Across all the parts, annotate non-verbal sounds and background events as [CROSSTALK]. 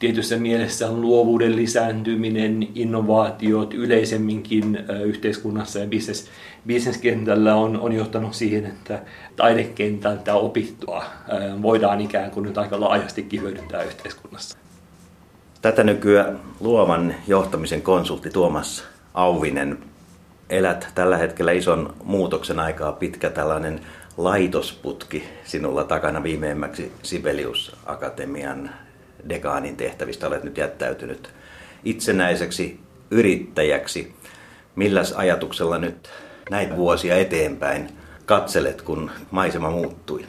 tietyssä mielessä luovuuden lisääntyminen, innovaatiot yleisemminkin yhteiskunnassa ja business, bisneskentällä on, on johtanut siihen, että taidekentältä opittua voidaan ikään kuin nyt aika laajastikin hyödyntää yhteiskunnassa. Tätä nykyään luovan johtamisen konsultti Tuomas Auvinen. Elät tällä hetkellä ison muutoksen aikaa pitkä tällainen laitosputki sinulla takana viimeimmäksi Sibelius Akatemian dekaanin tehtävistä. Olet nyt jättäytynyt itsenäiseksi yrittäjäksi. Milläs ajatuksella nyt näitä vuosia eteenpäin katselet, kun maisema muuttui?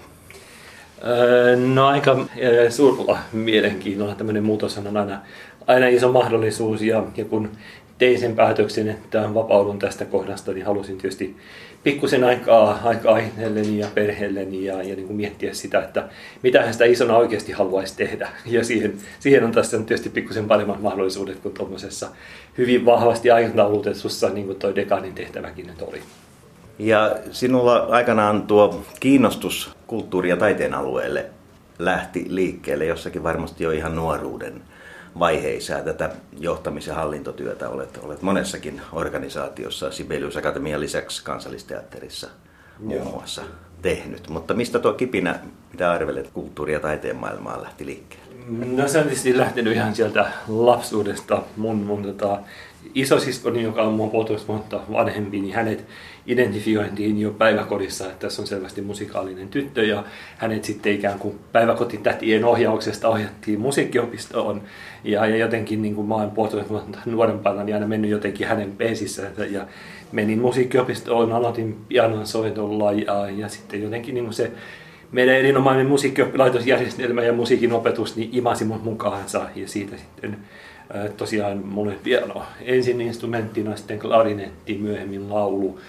Öö, no aika suurella mielenkiinnolla tämmöinen muutos on aina, aina iso mahdollisuus ja, ja kun tein sen päätöksen, että vapaudun tästä kohdasta, niin halusin tietysti pikkusen aikaa, aikaa itselleni ja perheelleni ja, ja niin kuin miettiä sitä, että mitä sitä isona oikeasti haluaisi tehdä. [LAUGHS] Ja siihen, siihen on tässä tietysti pikkusen paremmat mahdollisuudet kuin tuommoisessa hyvin vahvasti aikataulutetussa, niin kuin toi dekaanin tehtäväkin nyt oli. Ja sinulla aikanaan tuo kiinnostus kulttuuri- ja taiteen alueelle lähti liikkeelle jossakin varmasti jo ihan nuoruuden vaiheissa tätä johtamis- ja hallintotyötä olet, olet monessakin organisaatiossa, Sibelius Akatemian lisäksi kansallisteatterissa muun muassa tehnyt. Mutta mistä tuo kipinä, mitä arvelet, kulttuuri- ja taiteen maailmaan lähti liikkeelle? No se on tietysti lähtenyt ihan sieltä lapsuudesta. Mun, mun tota, isosiskoni, joka on mun puolitoista vuotta vanhempi, niin hänet identifiointiin jo päiväkodissa, että tässä on selvästi musikaalinen tyttö ja hänet sitten ikään kuin päiväkotitätien ohjauksesta ohjattiin musiikkiopistoon. Ja, ja jotenkin niin kuin mä olen puolitoista vuotta nuorempana niin aina mennyt jotenkin hänen peesissä ja menin musiikkiopistoon, aloitin pianon soitolla ja, ja sitten jotenkin niin kuin se meidän erinomainen musiikkioppilaitosjärjestelmä ja musiikin opetus niin imasi mut mukaansa ja siitä sitten tosiaan mulle piano ensin instrumenttina, sitten klarinetti, myöhemmin laulu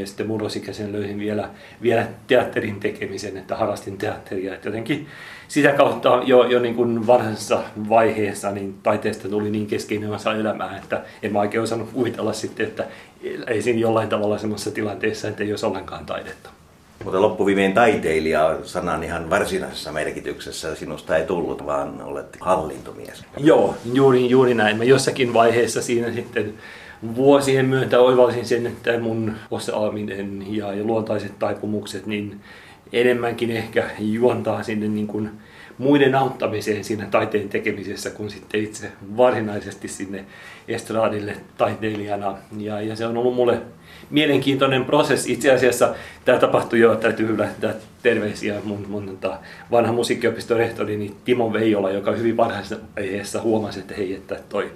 ja sitten murrosikäisen löysin vielä, vielä teatterin tekemisen, että harrastin teatteria. Että jotenkin sitä kautta jo, jo niin kuin varhaisessa vaiheessa niin taiteesta tuli niin keskeinen osa elämää, että en mä oikein osannut kuvitella sitten, että ei siinä jollain tavalla semmoisessa tilanteessa, että ei olisi ollenkaan taidetta. Mutta loppuviimein taiteilija sanan ihan varsinaisessa merkityksessä sinusta ei tullut, vaan olet hallintomies. Joo, juuri, juuri näin. Mä jossakin vaiheessa siinä sitten vuosien myötä oivalsin sen, että mun osaaminen ja, ja luontaiset taipumukset niin enemmänkin ehkä juontaa sinne niin kuin muiden auttamiseen siinä taiteen tekemisessä kuin sitten itse varsinaisesti sinne estraadille taiteilijana. Ja, ja se on ollut mulle mielenkiintoinen prosessi. Itse asiassa tämä tapahtui jo, täytyy lähettää terveisiä mun, mun tota, vanha musiikkiopiston rehtori niin Timo Veijola, joka hyvin varhaisessa vaiheessa huomasi, että hei, että toi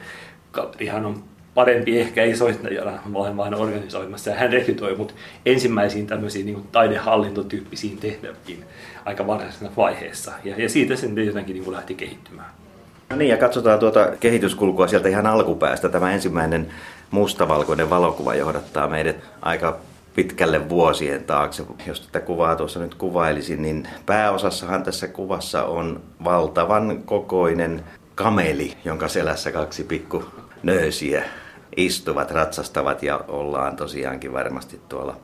kaverihan on parempi ehkä ei soittajana, vaan vain organisoimassa. Ja hän rekrytoi mut ensimmäisiin tämmöisiin niin taidehallintotyyppisiin tehtäviin aika varhaisessa vaiheessa. Ja, ja siitä sen jotenkin niin lähti kehittymään. No niin, ja katsotaan tuota kehityskulkua sieltä ihan alkupäästä. Tämä ensimmäinen mustavalkoinen valokuva johdattaa meidät aika pitkälle vuosien taakse. Jos tätä kuvaa tuossa nyt kuvailisin, niin pääosassahan tässä kuvassa on valtavan kokoinen kameli, jonka selässä kaksi pikku nöösiä istuvat, ratsastavat ja ollaan tosiaankin varmasti tuolla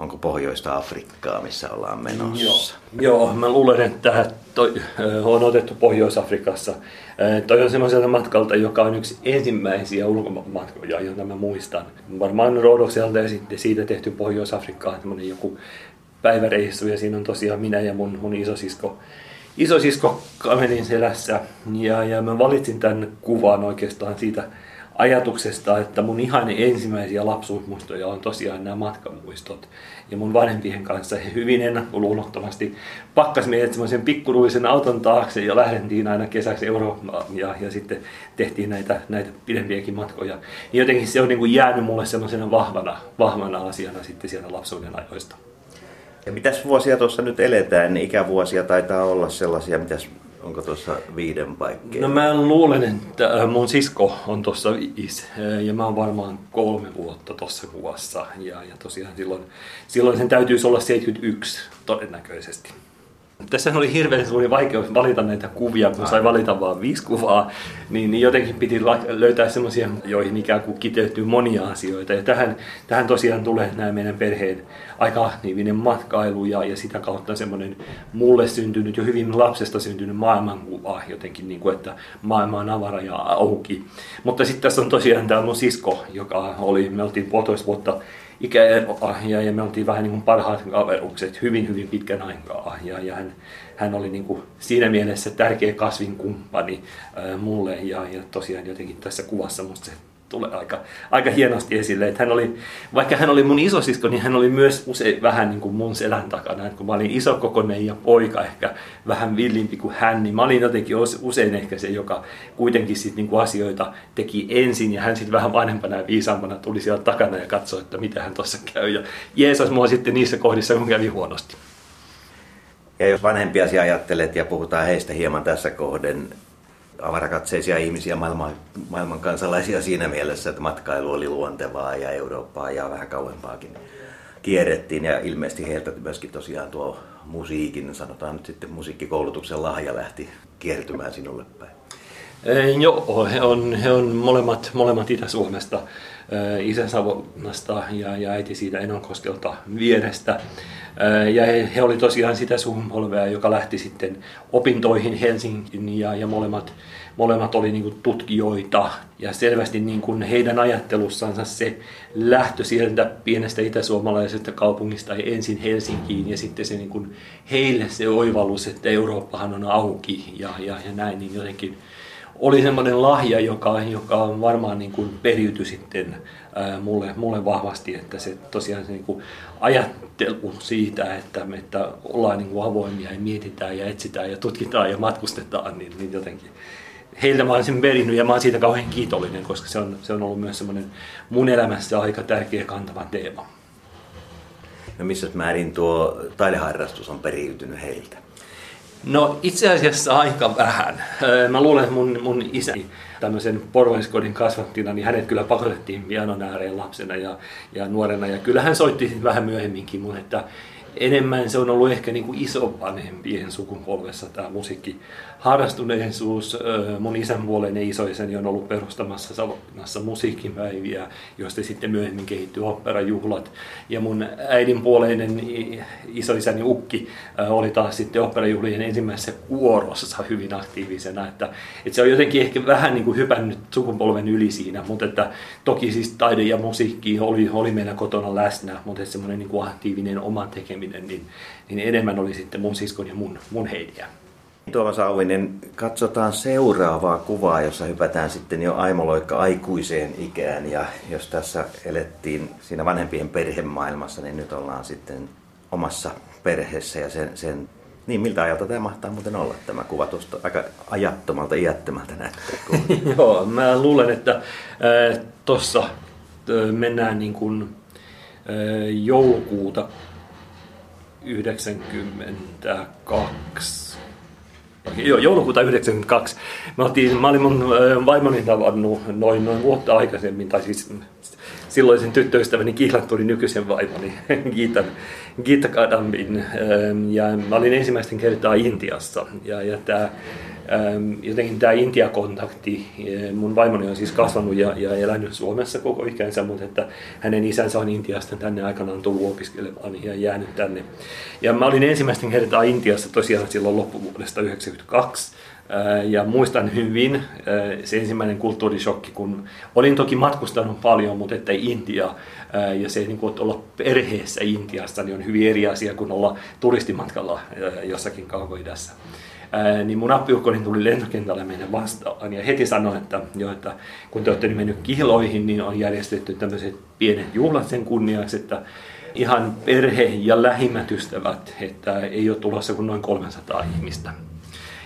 onko pohjoista Afrikkaa, missä ollaan menossa? Joo, Joo mä luulen, että toi on otettu Pohjois-Afrikassa. Toi on semmoiselta matkalta, joka on yksi ensimmäisiä ulkomatkoja, joita mä muistan. Varmaan Rodokselta ja sitten siitä tehty Pohjois-Afrikkaan joku päiväreissu ja siinä on tosiaan minä ja mun, mun isosisko, isosisko kamelin selässä. Ja, ja mä valitsin tämän kuvan oikeastaan siitä ajatuksesta, että mun ihan ensimmäisiä lapsuusmuistoja on tosiaan nämä matkamuistot. Ja mun vanhempien kanssa he hyvin ennakkoluulottomasti pakkas meidät semmoisen pikkuruisen auton taakse ja lähdettiin aina kesäksi Eurooppaan ja, ja sitten tehtiin näitä, näitä pidempiäkin matkoja. Niin jotenkin se on niin kuin jäänyt mulle semmoisena vahvana, vahvana asiana sitten sieltä lapsuuden ajoista. Ja mitäs vuosia tuossa nyt eletään? Ikävuosia taitaa olla sellaisia, mitäs Onko tuossa viiden paikkeja? No mä luulen, että äh, mun sisko on tuossa viisi äh, ja mä oon varmaan kolme vuotta tuossa kuvassa. Ja, ja tosiaan silloin, silloin sen täytyisi olla 71 todennäköisesti. Tässä oli hirveän suuri vaikeus valita näitä kuvia, kun sai valita vain viisi kuvaa, niin, niin jotenkin piti löytää semmoisia, joihin ikään kuin kiteytyy monia asioita. Ja tähän, tähän tosiaan tulee nämä meidän perheen aika aktiivinen matkailu ja, ja sitä kautta semmoinen mulle syntynyt, jo hyvin lapsesta syntynyt maailmankuva jotenkin, niin kuin, että maailma on avara ja auki. Mutta sitten tässä on tosiaan tämä mun sisko, joka oli, me oltiin puolitoista vuotta ikäeroa ja, me oltiin vähän niin kuin parhaat kaverukset hyvin hyvin pitkän aikaa ja, ja hän, hän oli niin kuin siinä mielessä tärkeä kasvinkumppani ää, mulle. Ja, ja tosiaan jotenkin tässä kuvassa musta se tulee aika, aika hienosti esille. Että hän oli, vaikka hän oli mun isosisko, niin hän oli myös usein vähän niin kuin mun selän takana. Että kun mä olin isokokoinen ja poika ehkä vähän villimpi kuin hän, niin mä olin jotenkin usein ehkä se, joka kuitenkin sit niin kuin asioita teki ensin. Ja hän sitten vähän vanhempana ja viisaampana tuli sieltä takana ja katsoi, että mitä hän tuossa käy. Ja jeesas mua sitten niissä kohdissa, kun kävi huonosti. Ja jos vanhempia ajattelet ja puhutaan heistä hieman tässä kohden, avarakatseisia ihmisiä, maailman, maailman kansalaisia siinä mielessä, että matkailu oli luontevaa ja Eurooppaa ja vähän kauempaakin kierrettiin ja ilmeisesti heiltä myöskin tosiaan tuo musiikin, sanotaan nyt sitten musiikkikoulutuksen lahja lähti kiertymään sinulle päin. Joo, he on, he on molemmat, molemmat Itä-Suomesta, isä Savonnasta ja, ja äiti siitä Enonkoskelta vierestä. Ja he, he oli tosiaan sitä sukupolvea, joka lähti sitten opintoihin Helsingin ja, ja molemmat, molemmat oli niin tutkijoita. Ja selvästi niin kuin heidän ajattelussansa se lähtö sieltä pienestä itäsuomalaisesta kaupungista ensin Helsinkiin ja sitten se niin kuin heille se oivallus, että Eurooppahan on auki ja, ja, ja näin, niin jotenkin oli semmoinen lahja, joka, joka varmaan niin kuin periytyi sitten mulle, mulle vahvasti, että se tosiaan se niin kuin ajattelu siitä, että, että ollaan niin kuin avoimia ja mietitään ja etsitään ja tutkitaan ja matkustetaan, niin, niin jotenkin heiltä mä olen sen perinnyt ja mä olen siitä kauhean kiitollinen, koska se on, se on ollut myös semmoinen mun elämässä aika tärkeä kantava teema. No missä määrin tuo taideharrastus on periytynyt heiltä? No itse asiassa aika vähän. Mä luulen, että mun, mun isäni tämmöisen porvaiskodin kasvattina, niin hänet kyllä pakotettiin pianon ääreen lapsena ja, ja nuorena. Ja kyllä hän soitti vähän myöhemminkin mun, että enemmän se on ollut ehkä niin kuin isovanhempien sukupolvessa tämä musiikki harrastuneisuus. Mun isän puoleinen isoisäni on ollut perustamassa Savonnassa musiikkipäiviä, joista sitten myöhemmin kehittyi operajuhlat. Ja mun äidin puoleinen isoisäni Ukki oli taas sitten operajuhlien ensimmäisessä kuorossa hyvin aktiivisena. Että, että se on jotenkin ehkä vähän niin kuin hypännyt sukupolven yli siinä, mutta että toki siis taide ja musiikki oli, oli meillä kotona läsnä, mutta semmoinen niin kuin aktiivinen oma tekeminen, niin, niin enemmän oli sitten mun siskon ja mun, mun heidiä. Tuomas Auvinen, katsotaan seuraavaa kuvaa, jossa hypätään sitten jo aimoloikka aikuiseen ikään. Ja jos tässä elettiin siinä vanhempien perhemaailmassa, niin nyt ollaan sitten omassa perheessä ja sen, sen niin, miltä ajalta tämä mahtaa muuten olla tämä kuva tuosta aika ajattomalta, iättömältä näyttää? [LAUGHS] Joo, mä luulen, että äh, tuossa äh, mennään niin kuin, äh, joulukuuta 92 Joo, joulukuuta 92. Mä, oltiin, mä olin mun vaimoni tavannut noin, noin vuotta aikaisemmin, tai siis silloisen tyttöystäväni Kihlan tuli nykyisen vaimoni [LAUGHS] Giitan, Giita Kadambin. Ja mä olin ensimmäisten kertaa Intiassa. Ja, ja tää, jotenkin tämä Intia-kontakti, mun vaimoni on siis kasvanut ja, ja elänyt Suomessa koko ikänsä, mutta että hänen isänsä on Intiasta tänne aikanaan tullut opiskelemaan ja jäänyt tänne. Ja mä olin ensimmäisten kertaa Intiassa tosiaan silloin loppuvuodesta 1992. Ja muistan hyvin se ensimmäinen kulttuurishokki, kun olin toki matkustanut paljon, mutta että Intia ja se niin kuin, olla perheessä Intiassa niin on hyvin eri asia kuin olla turistimatkalla jossakin kaukoidässä niin mun appiukkoni tuli lentokentälle meidän vastaan ja heti sanoi, että, jo, että kun te olette nyt mennyt kihloihin, niin on järjestetty tämmöiset pienet juhlat sen kunniaksi, että ihan perhe ja lähimmät ystävät, että ei ole tulossa kuin noin 300 ihmistä.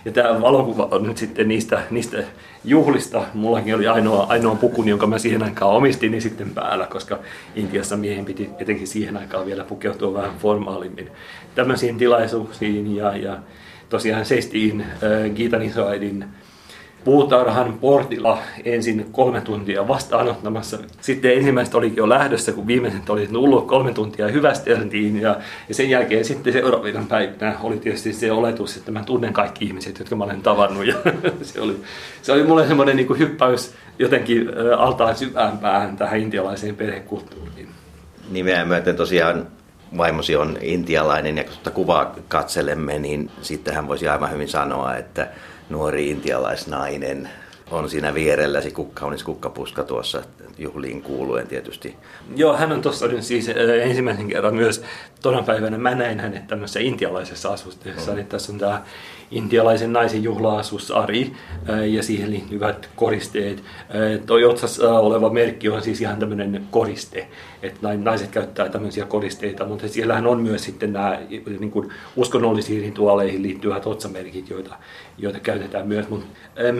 Ja tämä valokuva on nyt sitten niistä, niistä juhlista. Mullakin oli ainoa, ainoa pukuni, jonka mä siihen aikaan omistin, niin sitten päällä, koska Intiassa miehen piti etenkin siihen aikaan vielä pukeutua vähän formaalimmin tämmöisiin tilaisuuksiin. Ja, ja tosiaan seistiin äh, Giitan isoäidin puutarhan portilla ensin kolme tuntia vastaanottamassa. Sitten ensimmäiset olikin jo lähdössä, kun viimeiset oli tullut kolme tuntia hyvästeltiin. Ja, ja sen jälkeen sitten seuraavina päivinä oli tietysti se oletus, että mä tunnen kaikki ihmiset, jotka mä olen tavannut. Ja [LAUGHS] se, oli, se oli mulle semmoinen niin hyppäys jotenkin altaan syvään päähän tähän intialaiseen perhekulttuuriin. Nimeä myöten tosiaan vaimosi on intialainen ja kun kuvaa katselemme, niin sittenhän voisi aivan hyvin sanoa, että nuori intialaisnainen on siinä vierelläsi, kaunis kukkapuska tuossa juhliin kuuluen tietysti. Joo, hän on tuossa siis äh, ensimmäisen kerran myös tona päivänä. Mä näin hänet tämmöisessä intialaisessa asusteessa. Mm. Eli tässä on tämä intialaisen naisen juhlaasus Ari äh, ja siihen liittyvät koristeet. Toi otsassa oleva merkki on siis ihan tämmöinen koriste, että naiset käyttää tämmöisiä koristeita, mutta siellähän on myös sitten nämä niin kuin uskonnollisiin rituaaleihin liittyvät otsamerkit, joita, joita käytetään myös. Mutta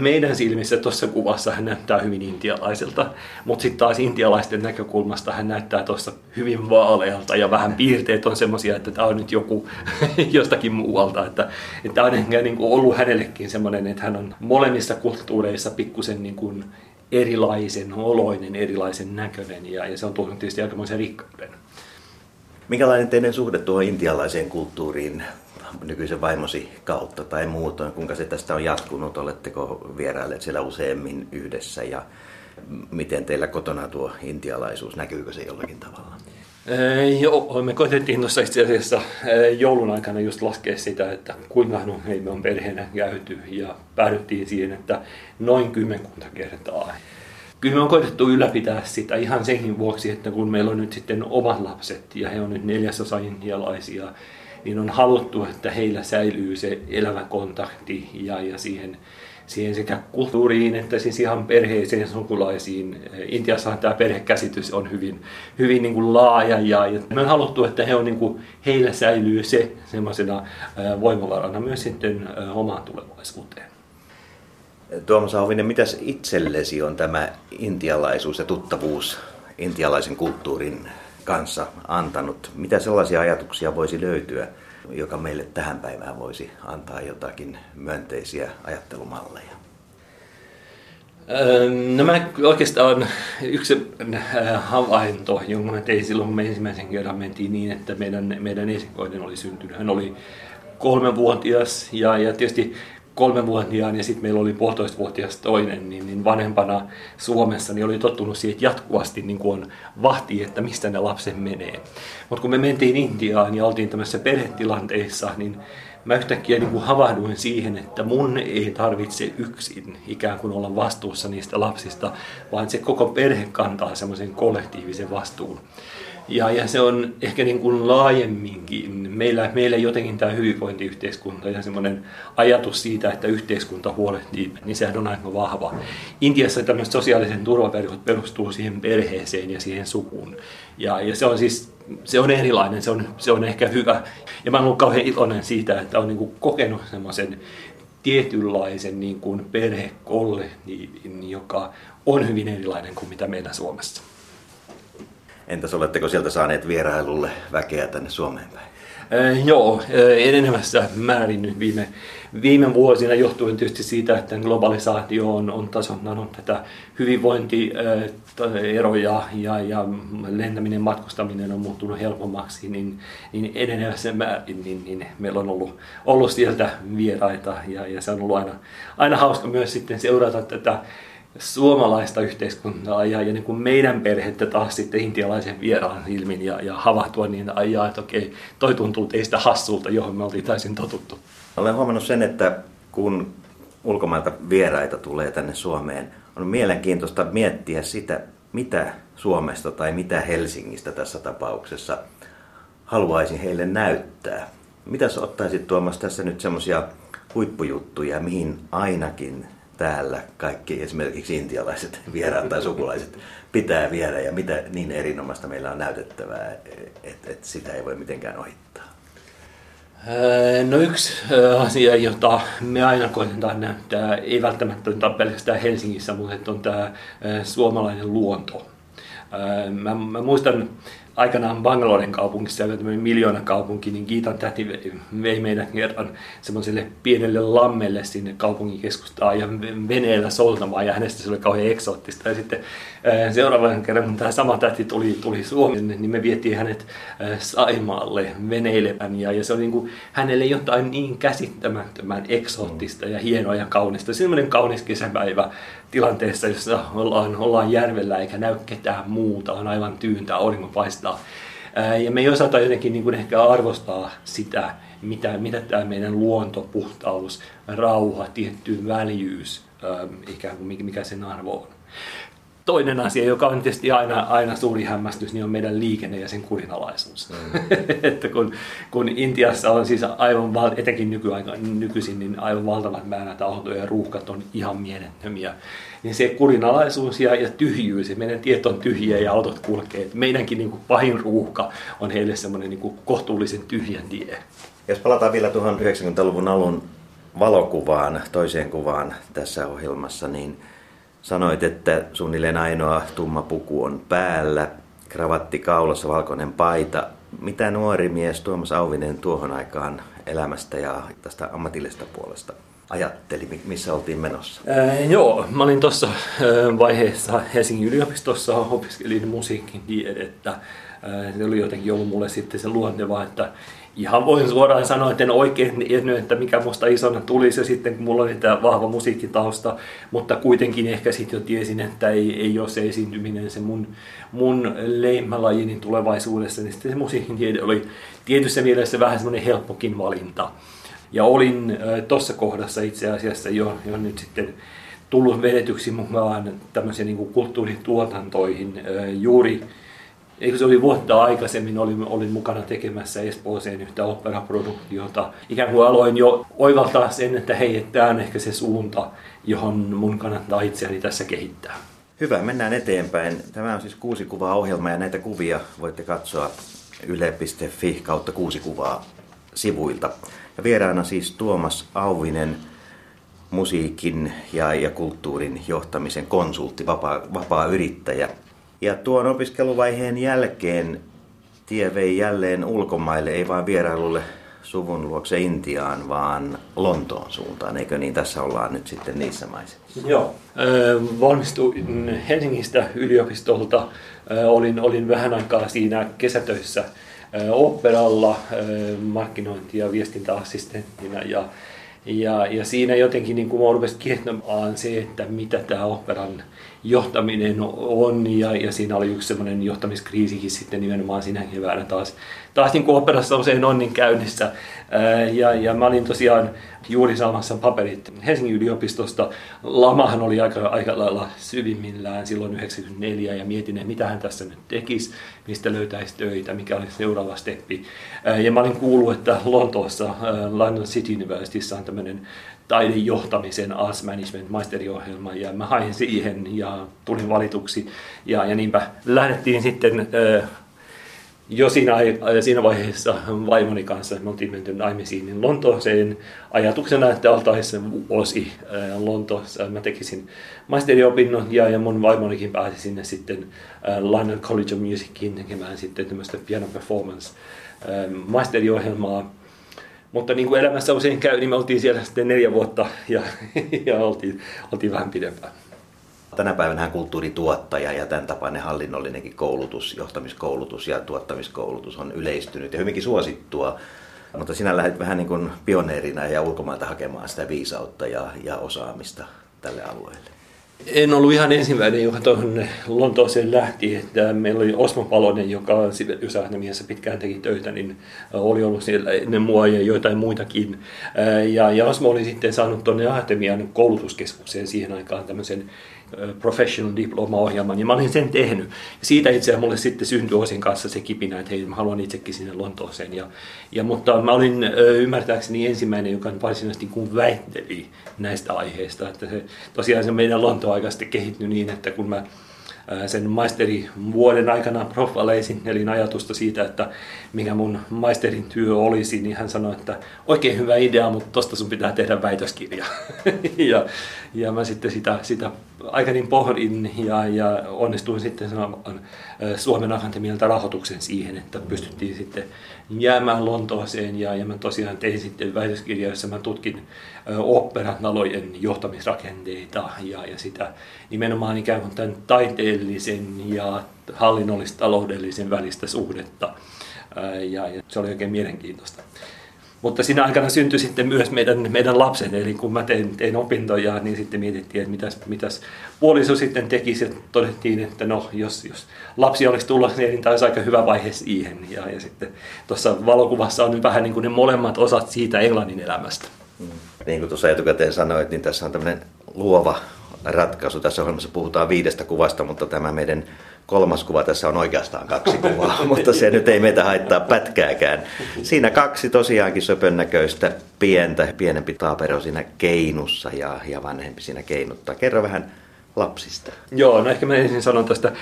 meidän silmissä tuossa kuvassa hän näyttää hyvin intialaiselta, mutta sitten taas intialaisten näkökulmasta hän näyttää tuossa hyvin vaalealta ja vähän piirteet on semmoisia, että tämä on nyt joku [LAUGHS] jostakin muualta. Että, että on ehkä niin kuin ollut hänellekin semmoinen, että hän on molemmissa kulttuureissa pikkusen niin kuin erilaisen oloinen, erilaisen näköinen ja, ja se on tuonut tietysti aikamoisen rikkauden. Minkälainen teidän suhde tuohon intialaiseen kulttuuriin nykyisen vaimosi kautta tai muutoin? Kuinka se tästä on jatkunut? Oletteko vierailleet siellä useammin yhdessä ja miten teillä kotona tuo intialaisuus, näkyykö se jollakin tavalla? Joo, me koitettiin tuossa itse asiassa joulun aikana just laskea sitä, että kuinka hei, me on perheenä käyty ja päädyttiin siihen, että noin kymmenkunta kertaa. Kyllä me on koitettu ylläpitää sitä ihan senkin vuoksi, että kun meillä on nyt sitten omat lapset ja he on nyt neljäsosa intialaisia, niin on haluttu, että heillä säilyy se elävä kontakti ja, ja siihen siihen sekä kulttuuriin että siis ihan perheeseen sukulaisiin. Intiassahan tämä perhekäsitys on hyvin, hyvin niin kuin laaja ja, ja me on haluttu, että he on, niin kuin, heillä säilyy se semmoisena voimavarana myös sitten omaan tulevaisuuteen. Tuomas Auvinen, mitäs itsellesi on tämä intialaisuus ja tuttavuus intialaisen kulttuurin kanssa antanut? Mitä sellaisia ajatuksia voisi löytyä joka meille tähän päivään voisi antaa jotakin myönteisiä ajattelumalleja? No mä oikeastaan yksi äh, havainto, jonka mä tein silloin, kun me ensimmäisen kerran mentiin niin, että meidän, meidän esikoinen oli syntynyt. Hän oli kolmenvuotias ja, ja tietysti kolmenvuotiaan ja sitten meillä oli puolitoistavuotias toinen, niin, niin vanhempana Suomessa niin oli tottunut siihen, että jatkuvasti niin kuin vahtii, että mistä ne lapset menee. Mutta kun me mentiin Intiaan ja oltiin tämmöisessä perhetilanteissa, niin mä yhtäkkiä niin kuin havahduin siihen, että mun ei tarvitse yksin ikään kuin olla vastuussa niistä lapsista, vaan se koko perhe kantaa semmoisen kollektiivisen vastuun. Ja, ja se on ehkä niin kuin laajemminkin. Meillä, meillä jotenkin tämä hyvinvointiyhteiskunta ja semmoinen ajatus siitä, että yhteiskunta huolehtii, niin sehän on aika vahva. Intiassa tämmöiset sosiaalisen turvaverkot perustuu siihen perheeseen ja siihen sukuun. Ja, ja se on siis se on erilainen, se on, se on ehkä hyvä. Ja mä olen kauhean iloinen siitä, että on niin kuin kokenut semmoisen tietynlaisen niin kuin perhekollektiivin, joka on hyvin erilainen kuin mitä meillä Suomessa. Entäs oletteko sieltä saaneet vierailulle väkeä tänne Suomeen päin? Äh, joo, enenevässä määrin nyt viime, viime vuosina johtuen tietysti siitä, että globalisaatio on, on tasonnanut tätä hyvinvointieroja ja, ja lentäminen, matkustaminen on muuttunut helpommaksi, niin, niin enenevässä määrin niin, niin meillä on ollut, ollut sieltä vieraita ja, ja se on ollut aina, aina hauska myös sitten seurata tätä suomalaista yhteiskuntaa ja, ja niin kuin meidän perhettä taas sitten intialaisen vieraan ilmin ja, ja havahtua niin ajaa, että okei, toi tuntuu teistä hassulta, johon me oltiin täysin totuttu. Olen huomannut sen, että kun ulkomailta vieraita tulee tänne Suomeen, on mielenkiintoista miettiä sitä, mitä Suomesta tai mitä Helsingistä tässä tapauksessa haluaisin heille näyttää. Mitä ottaisit Tuomas tässä nyt semmoisia huippujuttuja, mihin ainakin täällä kaikki esimerkiksi intialaiset [LAUGHS] vieraat tai sukulaiset pitää viedä ja mitä niin erinomaista meillä on näytettävää, että et sitä ei voi mitenkään ohittaa? No yksi asia, jota me aina koitetaan näyttää, ei välttämättä pelkästään Helsingissä, mutta on tämä suomalainen luonto. Mä, mä muistan aikanaan Bangaloren kaupungissa, joka on miljoona kaupunki, niin Giitan täti vei meidät kerran semmoiselle pienelle lammelle sinne kaupungin keskustaan ja veneellä soltamaan ja hänestä se oli kauhean eksoottista. Ja sitten seuraavan kerran, kun tämä sama täti tuli, tuli Suomeen, niin me vietiin hänet Saimaalle veneilemään ja, ja se oli niin kuin, hänelle jotain niin käsittämättömän eksoottista ja hienoa ja kaunista. Semmoinen kaunis kesäpäivä tilanteessa, jossa ollaan, ollaan järvellä eikä näy ketään muuta, on aivan tyyntä, aurinko paistaa. Ja me ei osata jotenkin niin kuin ehkä arvostaa sitä, mitä, mitä tämä meidän luonto, puhtaus, rauha, tietty väljyys, ikään kuin mikä sen arvo on. Toinen asia, joka on tietysti aina, aina suuri hämmästys, niin on meidän liikenne ja sen kurinalaisuus. Mm. [LAUGHS] että kun, kun Intiassa on siis aivan, val, etenkin nykyaika, nykyisin, niin aivan valtavat määrät autoja ja ruuhkat on ihan mielettömiä, niin se kurinalaisuus ja, ja tyhjyys, ja meidän tiet on tyhjiä ja autot kulkee. Että meidänkin niin kuin pahin ruuhka on heille semmoinen niin kohtuullisen tyhjän tie. Jos palataan vielä tuohon 90-luvun alun valokuvaan, toiseen kuvaan tässä ohjelmassa, niin Sanoit, että suunnilleen ainoa tumma puku on päällä, kravatti kaulassa, valkoinen paita. Mitä nuori mies Tuomas Auvinen tuohon aikaan elämästä ja tästä ammatillisesta puolesta ajatteli, missä oltiin menossa? Ää, joo, mä olin tuossa vaiheessa Helsingin yliopistossa, opiskelin musiikin tiedettä. Ää, se oli jotenkin ollut mulle sitten se luonteva, että ihan voin suoraan sanoa, että en oikein tiennyt, että mikä musta isona tulisi ja sitten kun mulla oli tämä vahva musiikkitausta, mutta kuitenkin ehkä sitten jo tiesin, että ei, ei ole se esiintyminen se mun, mun leimälajini tulevaisuudessa, niin sitten se musiikin tiede oli tietyssä mielessä vähän semmoinen helppokin valinta. Ja olin tuossa kohdassa itse asiassa jo, jo nyt sitten tullut vedetyksi mukaan tämmöisiin niin kulttuurituotantoihin juuri eikö se oli vuotta aikaisemmin, olin, olin mukana tekemässä Espooseen yhtä operaproduktiota. Ikään kuin aloin jo oivaltaa sen, että hei, tämä on ehkä se suunta, johon mun kannattaa itseäni tässä kehittää. Hyvä, mennään eteenpäin. Tämä on siis kuusi kuvaa ohjelma ja näitä kuvia voitte katsoa yle.fi kautta kuusi kuvaa sivuilta. Ja vieraana siis Tuomas Auvinen, musiikin ja, ja kulttuurin johtamisen konsultti, vapaa, vapaa yrittäjä. Ja tuon opiskeluvaiheen jälkeen tie vei jälleen ulkomaille, ei vain vierailulle suvun luokse Intiaan, vaan Lontoon suuntaan. Eikö niin? Tässä ollaan nyt sitten niissä maissa. Joo. Valmistuin Helsingistä yliopistolta. Olin, olin vähän aikaa siinä kesätöissä operalla markkinointi- ja viestintäassistenttina. Ja, ja, ja siinä jotenkin niin kuin mä kiehtomaan se, että mitä tämä operan johtaminen on, ja, ja siinä oli yksi semmoinen johtamiskriisikin sitten nimenomaan siinä keväänä taas. Taas niin kuin operassa usein on niin käynnissä, ja, ja mä olin tosiaan juuri saamassa paperit Helsingin yliopistosta. Lamahan oli aika, aika lailla syvimmillään silloin 94 ja mietin, että mitä hän tässä nyt tekisi, mistä löytäisi töitä, mikä oli seuraava steppi. Ja mä olin kuullut, että Lontoossa London City Universityssä on tämmöinen taidejohtamisen Arts Management maisteriohjelma ja mä hain siihen ja tulin valituksi ja, ja niinpä lähdettiin sitten jo siinä, siinä vaiheessa vaimoni kanssa, me oltiin menty naimisiin Lontooseen ajatuksena, että oltaisiin vuosi Lontoossa. Mä tekisin maisteriopinnot ja, ja mun vaimonikin pääsi sinne sitten London College of Musicin tekemään sitten tämmöistä piano performance maisteriohjelmaa mutta niin kuin elämässä usein käy, niin me oltiin siellä sitten neljä vuotta ja, [LAUGHS] ja oltiin, oltiin vähän pidempään. Tänä päivänä kulttuurituottaja ja tämän tapainen hallinnollinenkin koulutus, johtamiskoulutus ja tuottamiskoulutus on yleistynyt ja hyvinkin suosittua. Mutta sinä lähdet vähän niin kuin pioneerina ja ulkomailta hakemaan sitä viisautta ja, ja osaamista tälle alueelle. En ollut ihan ensimmäinen, joka tuohon Lontooseen lähti. Että meillä oli Osmo Palonen, joka Akatemiassa pitkään teki töitä, niin oli ollut siellä ennen mua ja joitain muitakin. Ja, ja Osmo oli sitten saanut tuonne Akatemian koulutuskeskukseen siihen aikaan tämmöisen professional diploma-ohjelman, ja mä olin sen tehnyt. Ja siitä itse asiassa mulle sitten syntyi Osin kanssa se kipinä, että hei, mä haluan itsekin sinne Lontooseen. Ja, ja, mutta mä olin ymmärtääkseni ensimmäinen, joka varsinaisesti kun väitteli näistä aiheista. Että se, tosiaan se meidän Lontoaika sitten kehittyi niin, että kun mä sen maisterivuoden aikana profaleisin, eli ajatusta siitä, että mikä mun maisterin työ olisi, niin hän sanoi, että oikein hyvä idea, mutta tosta sun pitää tehdä väitöskirja. [LAUGHS] ja, ja mä sitten sitä, sitä aika niin pohdin ja, ja onnistuin sitten saamaan Suomen Akatemialta rahoituksen siihen, että pystyttiin sitten jäämään Lontooseen ja, ja mä tosiaan tein sitten väitöskirja, jossa mä tutkin operatalojen johtamisrakenteita ja, ja sitä nimenomaan ikään kuin tämän taiteellisen ja hallinnollis-taloudellisen välistä suhdetta. Ja, ja se oli oikein mielenkiintoista. Mutta siinä aikana syntyi sitten myös meidän, meidän lapset, eli kun mä tein, tein opintoja, niin sitten mietittiin, että mitäs, mitäs puoliso sitten tekisi, ja todettiin, että no, jos, jos lapsi olisi tullut, niin tämä olisi aika hyvä vaihe siihen. Ja, ja sitten tuossa valokuvassa on vähän niin kuin ne molemmat osat siitä Englannin elämästä. Mm. Niin kuin tuossa etukäteen sanoit, niin tässä on tämmöinen luova ratkaisu. Tässä ohjelmassa puhutaan viidestä kuvasta, mutta tämä meidän kolmas kuva tässä on oikeastaan kaksi kuvaa, [LAUGHS] mutta se nyt ei meitä haittaa pätkääkään. Siinä kaksi tosiaankin söpön näköistä pientä, pienempi taapero siinä keinussa ja, ja vanhempi siinä keinuttaa. Kerro vähän lapsista. Joo, no ehkä mä ensin sanon tästä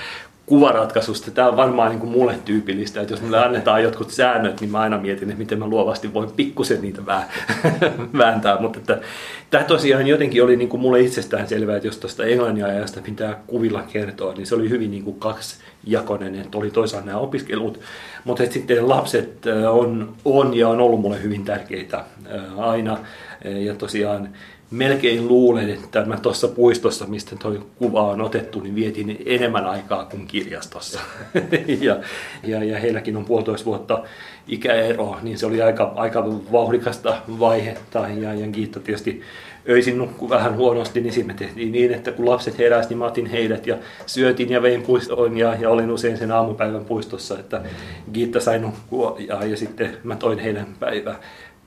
kuvaratkaisusta. Tämä on varmaan niin kuin mulle tyypillistä, että jos mulle annetaan jotkut säännöt, niin mä aina mietin, että miten mä luovasti voin pikkusen niitä [LAUGHS] vääntää. Mutta että, tämä tosiaan jotenkin oli niin kuin mulle itsestään selvää, että jos tuosta englannin ajasta pitää kuvilla kertoa, niin se oli hyvin niin kuin kaksijakoinen, että oli toisaalta nämä opiskelut, mutta että sitten lapset on, on ja on ollut mulle hyvin tärkeitä aina. Ja tosiaan melkein luulen, että mä tuossa puistossa, mistä tuo kuva on otettu, niin vietin enemmän aikaa kuin kirjastossa. [LAUGHS] ja, ja, ja heilläkin on puolitoista vuotta ikäero, niin se oli aika, aika vauhdikasta vaihetta. Ja, ja Giitta tietysti öisin nukkui vähän huonosti, niin sitten me tehtiin niin, että kun lapset heräsivät, niin mä otin heidät ja syötin ja vein puistoon ja, ja olin usein sen aamupäivän puistossa, että Giitta sai nukkua ja, ja sitten mä toin heidän päivää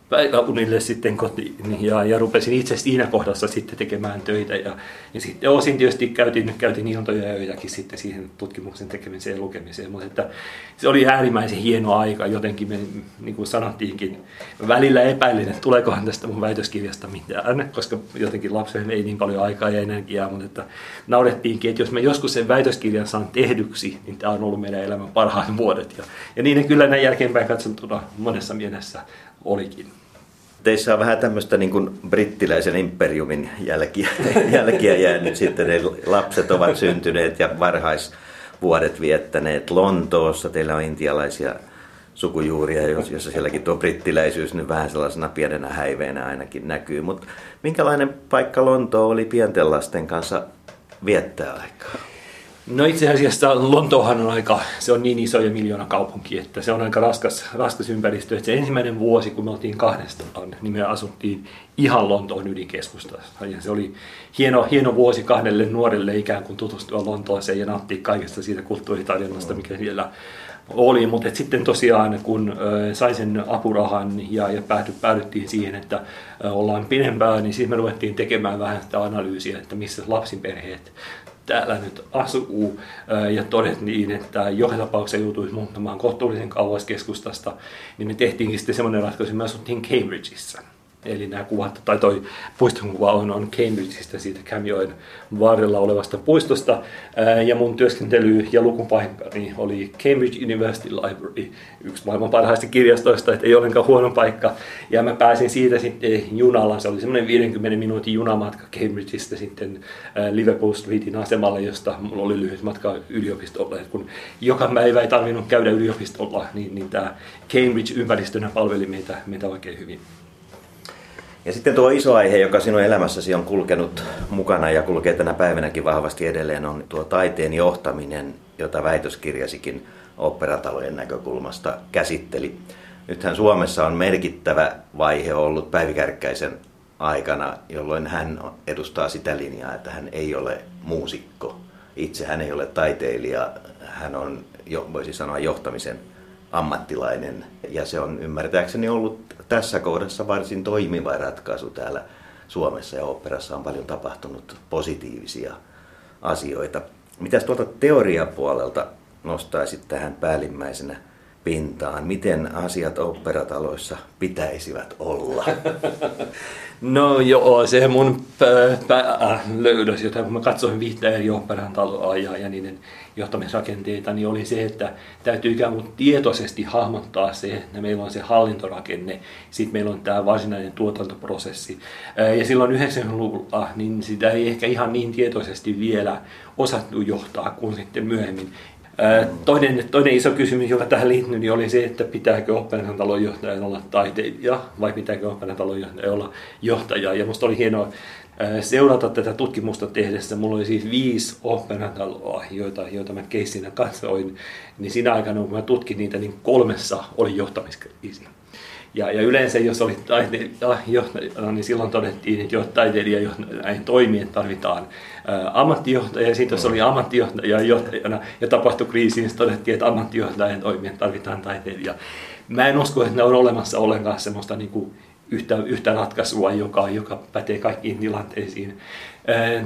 päiväunille sitten kotiin ja, ja rupesin itse siinä kohdassa sitten tekemään töitä ja, ja sitten osin tietysti käytin, käytin iltoja ja öitäkin sitten siihen tutkimuksen tekemiseen ja lukemiseen, mutta että se oli äärimmäisen hieno aika jotenkin, me, niin kuin sanottiinkin, välillä epäilin, että tuleekohan tästä mun väitöskirjasta mitään, koska jotenkin lapsen ei niin paljon aikaa ja energiaa, mutta että naurettiinkin, että jos mä joskus sen väitöskirjan saan tehdyksi, niin tämä on ollut meidän elämän parhaat vuodet ja, ja niin kyllä näin jälkeenpäin katsottuna monessa mielessä olikin. Teissä on vähän tämmöistä niin kuin brittiläisen imperiumin jälkiä, [LAUGHS] jälkiä jäänyt sitten. Ne lapset ovat syntyneet ja varhaisvuodet viettäneet Lontoossa. Teillä on intialaisia sukujuuria, jossa sielläkin tuo brittiläisyys nyt vähän sellaisena pienenä häiveenä ainakin näkyy. Mutta minkälainen paikka Lonto oli pienten lasten kanssa viettää aikaa? No itse asiassa Lontoohan on aika, se on niin iso ja miljoona kaupunki, että se on aika raskas, raskas ympäristö. Että se ensimmäinen vuosi, kun me oltiin kahdestaan, niin me asuttiin ihan Lontoon ydinkeskustassa. Ja se oli hieno, hieno vuosi kahdelle nuorelle ikään kuin tutustua Lontooseen ja nauttia kaikesta siitä kulttuuritarjonnasta, mikä siellä oli, mutta sitten tosiaan kun sain sen apurahan ja, ja pääty, päädyttiin siihen, että ollaan pidempään, niin sitten me ruvettiin tekemään vähän sitä analyysiä, että missä lapsiperheet täällä nyt asuu ja todettiin, että joka tapauksessa joutuisi muuttamaan kohtuullisen kauas keskustasta, niin me tehtiinkin sitten semmoinen ratkaisu, että me asuttiin Cambridgeissa. Eli nämä kuvat, tai toi puiston kuva on, on Cambridgeista, siitä Camioin varrella olevasta puistosta. Ja mun työskentely ja lukupaikkani oli Cambridge University Library, yksi maailman parhaista kirjastoista, että ei ollenkaan huono paikka. Ja mä pääsin siitä sitten junalla, se oli semmoinen 50 minuutin junamatka Cambridgeista sitten Liverpool Streetin asemalle, josta mulla oli lyhyt matka yliopistolle. Et kun joka päivä ei tarvinnut käydä yliopistolla, niin, niin tämä Cambridge ympäristönä palveli meitä, meitä oikein hyvin. Ja sitten tuo iso aihe, joka sinun elämässäsi on kulkenut mukana ja kulkee tänä päivänäkin vahvasti edelleen, on tuo taiteen johtaminen, jota väitöskirjasikin operatalojen näkökulmasta käsitteli. Nythän Suomessa on merkittävä vaihe ollut Päivi Kärkkäisen aikana, jolloin hän edustaa sitä linjaa, että hän ei ole muusikko. Itse hän ei ole taiteilija, hän on, voisi sanoa, johtamisen ammattilainen. Ja se on ymmärtääkseni ollut tässä kohdassa varsin toimiva ratkaisu täällä Suomessa ja operassa on paljon tapahtunut positiivisia asioita. Mitäs tuolta teoriapuolelta nostaisit tähän päällimmäisenä pintaan, miten asiat operataloissa pitäisivät olla? [LAUGHS] No joo, se mun päälöydös, jota kun mä katsoin viittä eri operan taloa ja, ja niiden johtamisrakenteita, niin oli se, että täytyy ikään kuin tietoisesti hahmottaa se, että meillä on se hallintorakenne, sitten meillä on tämä varsinainen tuotantoprosessi. Ja silloin 90-luvulla niin sitä ei ehkä ihan niin tietoisesti vielä osattu johtaa kuin sitten myöhemmin. Toinen, toinen iso kysymys, joka tähän liittyy, niin oli se, että pitääkö operan talonjohtajan olla taiteilija vai pitääkö operan talonjohtajan olla johtaja. Ja minusta oli hienoa seurata tätä tutkimusta tehdessä. Mulla oli siis viisi operataloa, joita, joita mä keissinä katsoin. Niin siinä aikana, kun mä tutkin niitä, niin kolmessa oli johtamiskriisi. Ja, ja yleensä jos oli taiteilijajohtajana, niin silloin todettiin, että jo taiteilijajohtajana toimien tarvitaan ää, ammattijohtaja. Ja sitten jos oli ammattijohtaja johtajana ja tapahtui kriisi, niin todettiin, että ammattijohtajan toimien tarvitaan taiteilija. Mä en usko, että ne on olemassa ollenkaan semmoista niin kuin yhtä, yhtä ratkaisua, joka, joka pätee kaikkiin tilanteisiin.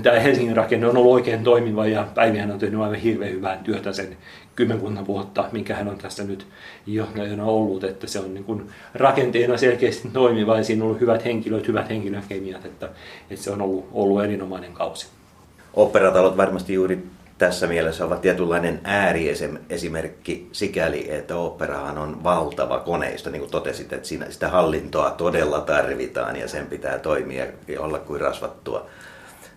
Tämä Helsingin rakenne on ollut oikein toimiva ja Päivihän on tehnyt aivan hirveän hyvää työtä sen kymmenkunta vuotta, minkä hän on tässä nyt johtajana ollut, että se on niin kuin rakenteena selkeästi toimiva ja siinä on ollut hyvät henkilöt, hyvät henkilökemiat, että, että se on ollut, ollut erinomainen kausi. Operatalot varmasti juuri tässä mielessä ovat tietynlainen ääriesimerkki sikäli, että operahan on valtava koneisto, niin kuin totesit, että siinä sitä hallintoa todella tarvitaan ja sen pitää toimia ja olla kuin rasvattua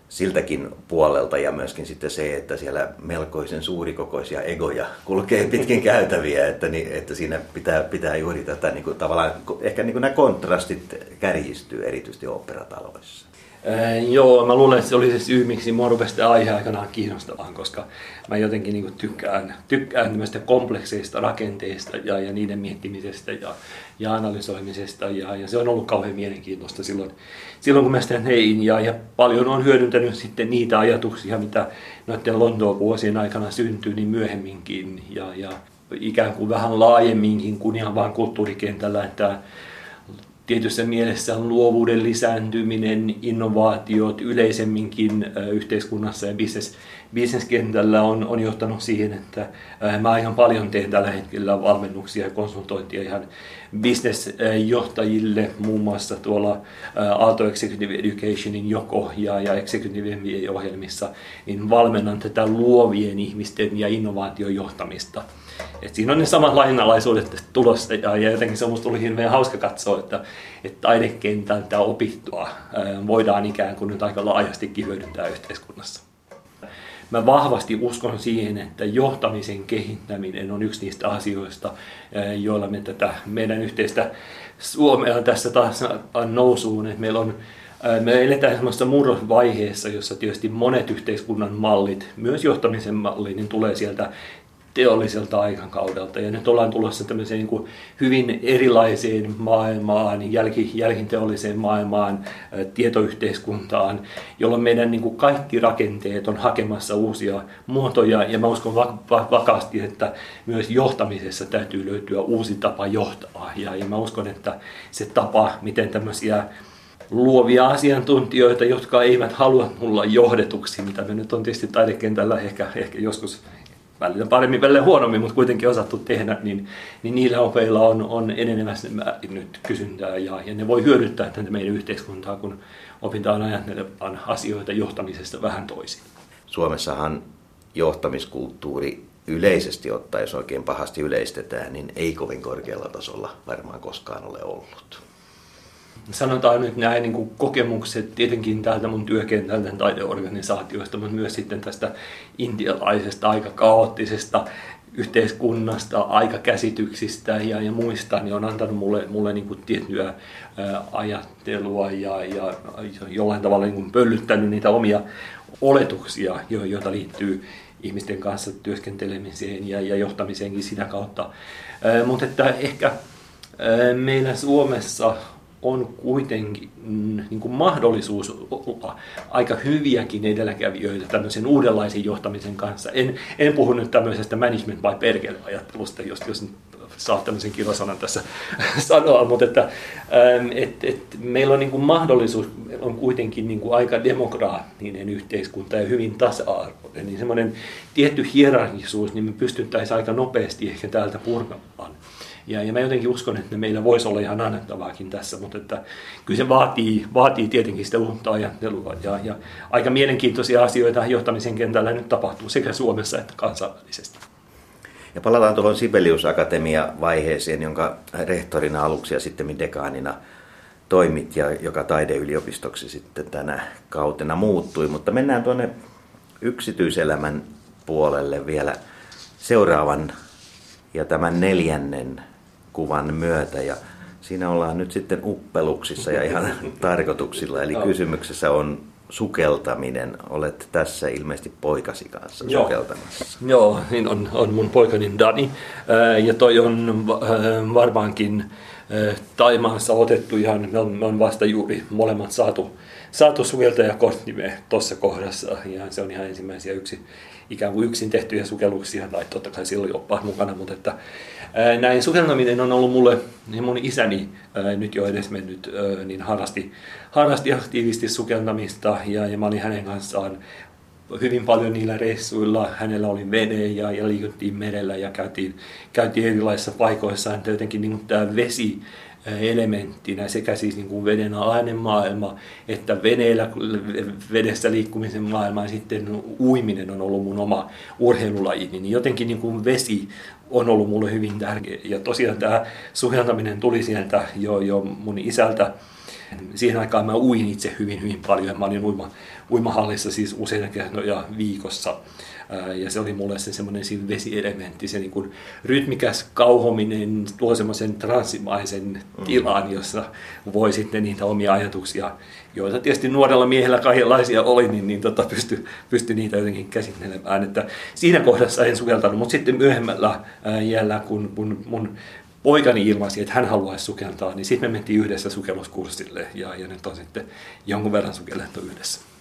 siltäkin puolelta ja myöskin sitten se, että siellä melkoisen suurikokoisia egoja kulkee pitkin käytäviä, että, niin, että siinä pitää, pitää juuri tätä niin kuin, tavallaan, ehkä niin kuin nämä kontrastit kärjistyy erityisesti operataloissa. Ää, joo, mä luulen, että se oli se syy, miksi mua rupesi aihe aikanaan kiinnostamaan, koska mä jotenkin niin kuin tykkään, tykkään tämmöistä komplekseista rakenteista ja, ja niiden miettimisestä ja, ja analysoimisesta. Ja, ja, se on ollut kauhean mielenkiintoista silloin, silloin kun mä sitä tein. Ja, ja paljon on hyödyntänyt sitten niitä ajatuksia, mitä noiden Lontoon vuosien aikana syntyi, niin myöhemminkin. Ja, ja ikään kuin vähän laajemminkin kuin ihan vain kulttuurikentällä, että tietyssä mielessä luovuuden lisääntyminen, innovaatiot yleisemminkin yhteiskunnassa ja business, bisneskentällä on, on johtanut siihen, että mä ihan paljon teen tällä hetkellä valmennuksia ja konsultointia ihan bisnesjohtajille, muun muassa tuolla Aalto Executive Educationin joko ja, ja Executive MBA-ohjelmissa, niin valmennan tätä luovien ihmisten ja innovaatiojohtamista. Et siinä on ne samat lainalaisuudet tulossa ja, ja jotenkin se on musta hirveän hauska katsoa, että, että taidekentältä opittua voidaan ikään kuin nyt aika laajastikin hyödyntää yhteiskunnassa. Mä vahvasti uskon siihen, että johtamisen kehittäminen on yksi niistä asioista, joilla me tätä meidän yhteistä Suomea tässä taas nousuun. Että meillä on me eletään sellaisessa murrosvaiheessa, jossa tietysti monet yhteiskunnan mallit, myös johtamisen mallit, niin tulee sieltä teolliselta aikakaudelta. Ja nyt ollaan tulossa tämmöiseen niin kuin hyvin erilaiseen maailmaan, jälki, jälkinteolliseen maailmaan, tietoyhteiskuntaan, jolloin meidän niin kuin kaikki rakenteet on hakemassa uusia muotoja. Ja mä uskon vakaasti, että myös johtamisessa täytyy löytyä uusi tapa johtaa. Ja, ja mä uskon, että se tapa, miten tämmöisiä luovia asiantuntijoita, jotka eivät halua mulla johdetuksi, mitä me nyt on tietysti taidekentällä ehkä, ehkä joskus välillä paremmin, välillä huonommin, mutta kuitenkin osattu tehdä, niin, niin niillä opeilla on, on enenevästi nyt kysyntää ja, ja ne voi hyödyttää tätä meidän yhteiskuntaa, kun opitaan ajattelemaan asioita johtamisesta vähän toisin. Suomessahan johtamiskulttuuri yleisesti ottaen, jos oikein pahasti yleistetään, niin ei kovin korkealla tasolla varmaan koskaan ole ollut sanotaan nyt näin niin kuin kokemukset tietenkin täältä mun työkentältä taideorganisaatioista, mutta myös sitten tästä intialaisesta aika kaoottisesta yhteiskunnasta, aikakäsityksistä ja, ja muista, niin on antanut mulle, mulle niin kuin tiettyä ajattelua ja, ja jollain tavalla niin kuin pöllyttänyt niitä omia oletuksia, joita liittyy ihmisten kanssa työskentelemiseen ja, ja johtamiseenkin sitä kautta. Mutta että ehkä meillä Suomessa on kuitenkin mm, niin kuin mahdollisuus olla aika hyviäkin edelläkävijöitä tämmöisen uudenlaisen johtamisen kanssa. En, en puhu nyt tämmöisestä management by perkele ajattelusta, jos, jos saa tämmöisen kilosanan tässä [LAUGHS] sanoa, mutta että, et, et, meillä on niin kuin mahdollisuus, on kuitenkin niin kuin aika demokraattinen yhteiskunta ja hyvin tasa-arvoinen, niin semmoinen tietty hierarkisuus, niin me pystyttäisiin aika nopeasti ehkä täältä purkamaan. Ja, ja mä jotenkin uskon, että meillä voisi olla ihan annettavaakin tässä, mutta että kyllä se vaatii, vaatii tietenkin sitä uutta ajattelua. Ja, ja aika mielenkiintoisia asioita johtamisen kentällä nyt tapahtuu sekä Suomessa että kansainvälisesti. Ja palataan tuohon Sibelius Akatemia-vaiheeseen, jonka rehtorina aluksi ja sitten dekaanina toimit ja joka taideyliopistoksi sitten tänä kautena muuttui. Mutta mennään tuonne yksityiselämän puolelle vielä seuraavan ja tämän neljännen kuvan myötä. Ja siinä ollaan nyt sitten uppeluksissa ja ihan [LAUGHS] tarkoituksilla. Eli kysymyksessä on sukeltaminen. Olet tässä ilmeisesti poikasi kanssa Joo. sukeltamassa. Joo, niin on, on mun poikani Dani. Ja toi on varmaankin Taimaassa otettu ihan, me on, vasta juuri molemmat saatu, saatu sukeltajakorttimme tuossa kohdassa. Ja se on ihan ensimmäisiä yksi, ikään kuin yksin tehtyjä sukelluksia, tai totta kai silloin oppaat mukana, mutta että näin sukeltaminen on ollut mulle, niin mun isäni nyt jo edes mennyt, niin harrasti, harrasti aktiivisesti sukeltamista ja, ja mä olin hänen kanssaan hyvin paljon niillä reissuilla. Hänellä oli vene ja, ja liikuttiin merellä ja käytiin, käytiin erilaisissa paikoissa. Jotenkin niin tämä vesi elementtinä sekä siis niin kuin veden alainen maailma että veneellä, vedessä liikkumisen maailma ja sitten uiminen on ollut mun oma urheilulaji, niin jotenkin niin kuin vesi on ollut mulle hyvin tärkeä. Ja tosiaan tämä suheltaminen tuli sieltä jo, jo mun isältä. Siihen aikaan mä uin itse hyvin, hyvin paljon. Mä olin uima, uimahallissa siis useita kertoja viikossa ja se oli mulle se semmoinen vesielementti, se niin kuin rytmikäs kauhominen tuo semmoisen transsimaisen mm. tilan, jossa voi sitten niitä omia ajatuksia, joita tietysti nuorella miehellä kaikenlaisia oli, niin, niin tota, pysty, pysty niitä jotenkin käsittelemään. Että siinä kohdassa en sukeltanut, mutta sitten myöhemmällä jällä, kun, kun mun poikani ilmaisi, että hän haluaisi sukeltaa, niin sitten me mentiin yhdessä sukelluskurssille ja, ja nyt on sitten jonkun verran sukellettu yhdessä.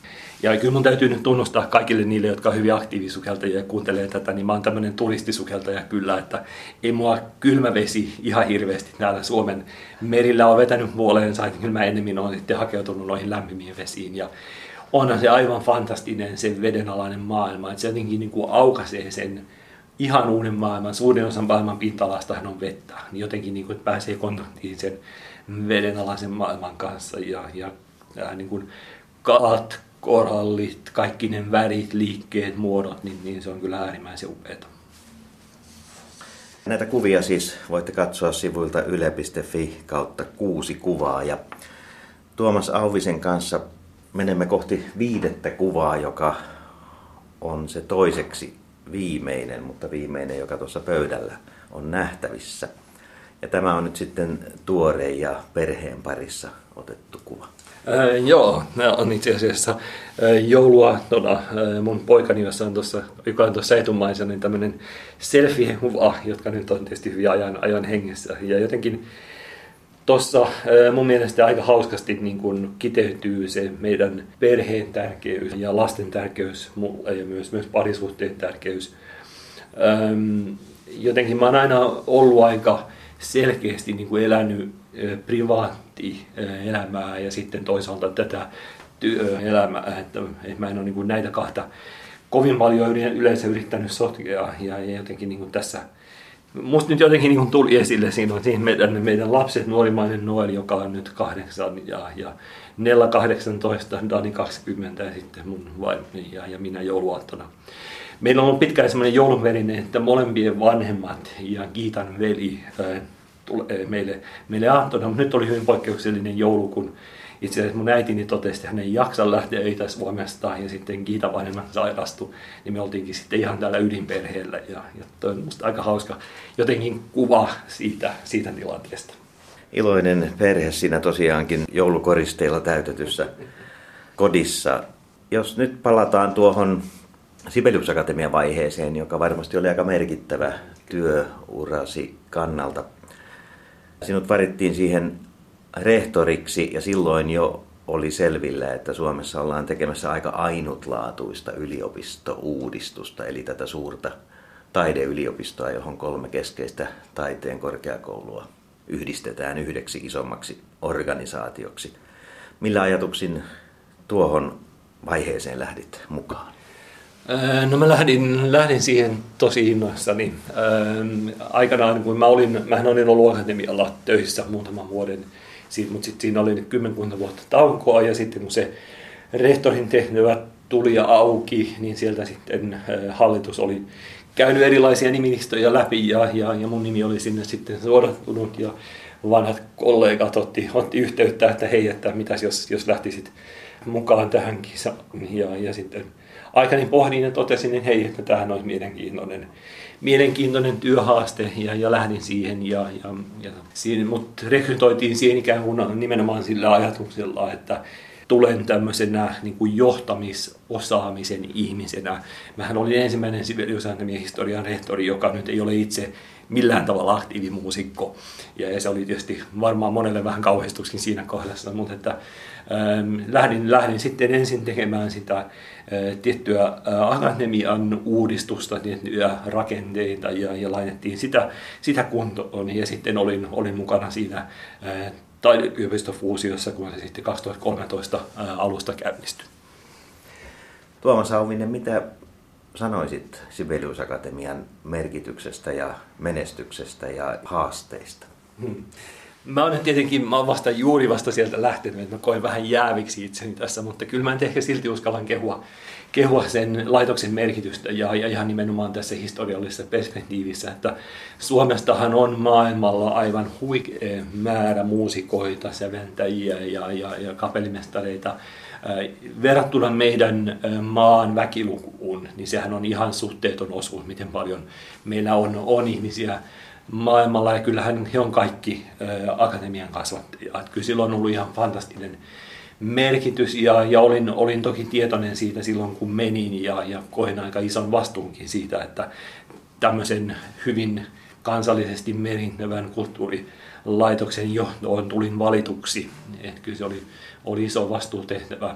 Ja kyllä mun täytyy nyt tunnustaa kaikille niille, jotka on hyvin aktiivisukeltajia ja kuuntelee tätä, niin mä oon tämmöinen turistisukeltaja kyllä, että ei mua kylmä vesi ihan hirveästi täällä Suomen merillä on vetänyt puoleensa, että kyllä mä enemmän olen sitten hakeutunut noihin lämpimiin vesiin. Ja onhan se aivan fantastinen se vedenalainen maailma, että se jotenkin niin kuin aukaisee sen ihan uuden maailman, suurin osa maailman pinta on vettä, niin jotenkin niin kuin, että pääsee kontaktiin sen vedenalaisen maailman kanssa ja, ja, ja niin kuin kalat, korallit, kaikki ne värit, liikkeet, muodot, niin, niin se on kyllä äärimmäisen upeata. Näitä kuvia siis voitte katsoa sivuilta yle.fi kautta kuusi kuvaa. Ja Tuomas Auvisen kanssa menemme kohti viidettä kuvaa, joka on se toiseksi viimeinen, mutta viimeinen, joka tuossa pöydällä on nähtävissä. Ja tämä on nyt sitten tuore ja perheen parissa otettu kuva. Äh, joo, nämä on itse asiassa äh, jouluaattona äh, mun poikani, jossa on tuossa, joka on tuossa etumaissa, niin tämmöinen selfie-kuva, jotka nyt on tietysti hyvin ajan, ajan hengessä. Ja jotenkin tuossa äh, mun mielestä aika hauskasti niin kun kiteytyy se meidän perheen tärkeys ja lasten tärkeys ja myös, myös parisuhteen tärkeys. Ähm, jotenkin mä oon aina ollut aika selkeästi niin kuin elänyt privaattielämää ja sitten toisaalta tätä työelämää, että, että mä en ole niin näitä kahta kovin paljon yleensä yrittänyt sotkea ja, jotenkin niin tässä Musta nyt jotenkin niin tuli esille siinä, siinä meidän, meidän lapset, nuorimainen Noel, joka on nyt kahdeksan ja, ja Nella 18, Dani 20 ja sitten mun vaimoni ja, ja minä jouluaattona. Meillä on ollut pitkään sellainen joulunverinen, että molempien vanhemmat ja Kiitan veli meille, meille aattona. Mutta nyt oli hyvin poikkeuksellinen joulu, kun itse asiassa mun äitini totesi, että hän ei jaksa lähteä öitä Suomesta ja sitten Kiita vanhemmat sairastui, niin me oltiinkin sitten ihan täällä ydinperheellä ja, ja toi on musta aika hauska jotenkin kuva siitä, siitä tilanteesta. Iloinen perhe siinä tosiaankin joulukoristeilla täytetyssä kodissa. Jos nyt palataan tuohon Sibelius Akatemian vaiheeseen, joka varmasti oli aika merkittävä työurasi kannalta. Sinut varittiin siihen rehtoriksi ja silloin jo oli selvillä, että Suomessa ollaan tekemässä aika ainutlaatuista yliopistouudistusta, eli tätä suurta taideyliopistoa, johon kolme keskeistä taiteen korkeakoulua yhdistetään yhdeksi isommaksi organisaatioksi. Millä ajatuksin tuohon vaiheeseen lähdit mukaan? No mä lähdin, lähdin siihen tosi innoissani. Aikanaan, kun mä olin, mähän olin ollut akatemialla töissä muutaman vuoden, mutta sitten siinä oli kymmenkunta vuotta taukoa ja sitten kun se rehtorin tehtävä tuli ja auki, niin sieltä sitten hallitus oli käynyt erilaisia nimilistöjä läpi ja, ja, ja mun nimi oli sinne sitten suodattunut ja vanhat kollegat otti, otti yhteyttä, että hei, että mitäs jos, jos lähtisit mukaan tähän kisaan. Ja, ja sitten aikani pohdin ja totesin, että hei, että tämähän olisi mielenkiintoinen, mielenkiintoinen työhaaste ja, ja lähdin siihen. Ja, ja, ja siinä, mutta rekrytoitiin siihen ikään kuin nimenomaan sillä ajatuksella, että tulen tämmöisenä niin kuin johtamisosaamisen ihmisenä. Mähän olin ensimmäinen Sibelius historian rehtori, joka nyt ei ole itse millään tavalla aktiivimuusikko. Ja, se oli tietysti varmaan monelle vähän kauhistuskin siinä kohdassa, mutta että, ähm, lähdin, lähdin sitten ensin tekemään sitä äh, tiettyä äh, akademian uudistusta, tiettyjä rakenteita ja, ja laitettiin sitä, sitä kuntoon ja sitten olin, olin mukana siinä äh, taideyliopistofuusiossa, kun se sitten 2013 äh, alusta käynnistyi. Tuomas Auvinen, mitä sanoisit Sibelius Akatemian merkityksestä ja menestyksestä ja haasteista? Hmm. Mä olen tietenkin, mä olen vasta juuri vasta sieltä lähtenyt, että mä koen vähän jääviksi itseni tässä, mutta kyllä mä en ehkä silti uskallan kehua, kehua sen laitoksen merkitystä ja, ja ihan nimenomaan tässä historiallisessa perspektiivissä, että Suomestahan on maailmalla aivan huikea määrä muusikoita, säventäjiä ja, ja, ja kapellimestareita, verrattuna meidän maan väkilukuun, niin sehän on ihan suhteeton osuus, miten paljon meillä on, on ihmisiä maailmalla ja kyllähän he on kaikki akatemian kasvattajia. Kyllä silloin on ollut ihan fantastinen merkitys ja, ja olin, olin toki tietoinen siitä silloin kun menin ja, ja koin aika ison vastuunkin siitä, että tämmöisen hyvin kansallisesti merintävän kulttuurilaitoksen johtoon tulin valituksi. Et kyllä se oli, oli iso vastuutehtävä.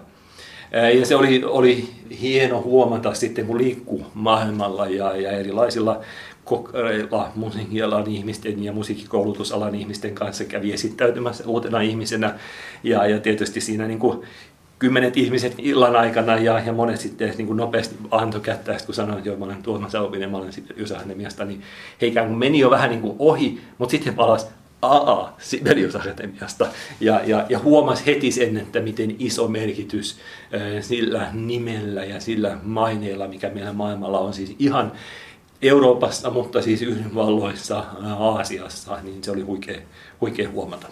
Ja se oli, oli hieno huomata sitten, kun liikkuu maailmalla ja, ja erilaisilla kokeilla musiikkialan ihmisten ja musiikkikoulutusalan ihmisten kanssa kävi esittäytymässä uutena ihmisenä. Ja, ja tietysti siinä niin kuin kymmenet ihmiset illan aikana ja, ja monet sitten niin kuin nopeasti antoi kättä, kun sanoin, että joo, mä olen Tuomas Auvinen, mä olen sitten Ysä-Akatemiasta, niin he ikään kuin meni jo vähän niin kuin ohi, mutta sitten he palasivat AA Sibelius Akatemiasta ja, ja, ja huomasi heti sen, että miten iso merkitys sillä nimellä ja sillä maineella, mikä meillä maailmalla on siis ihan Euroopassa, mutta siis Yhdysvalloissa, Aasiassa, niin se oli huikea, huikea huomata.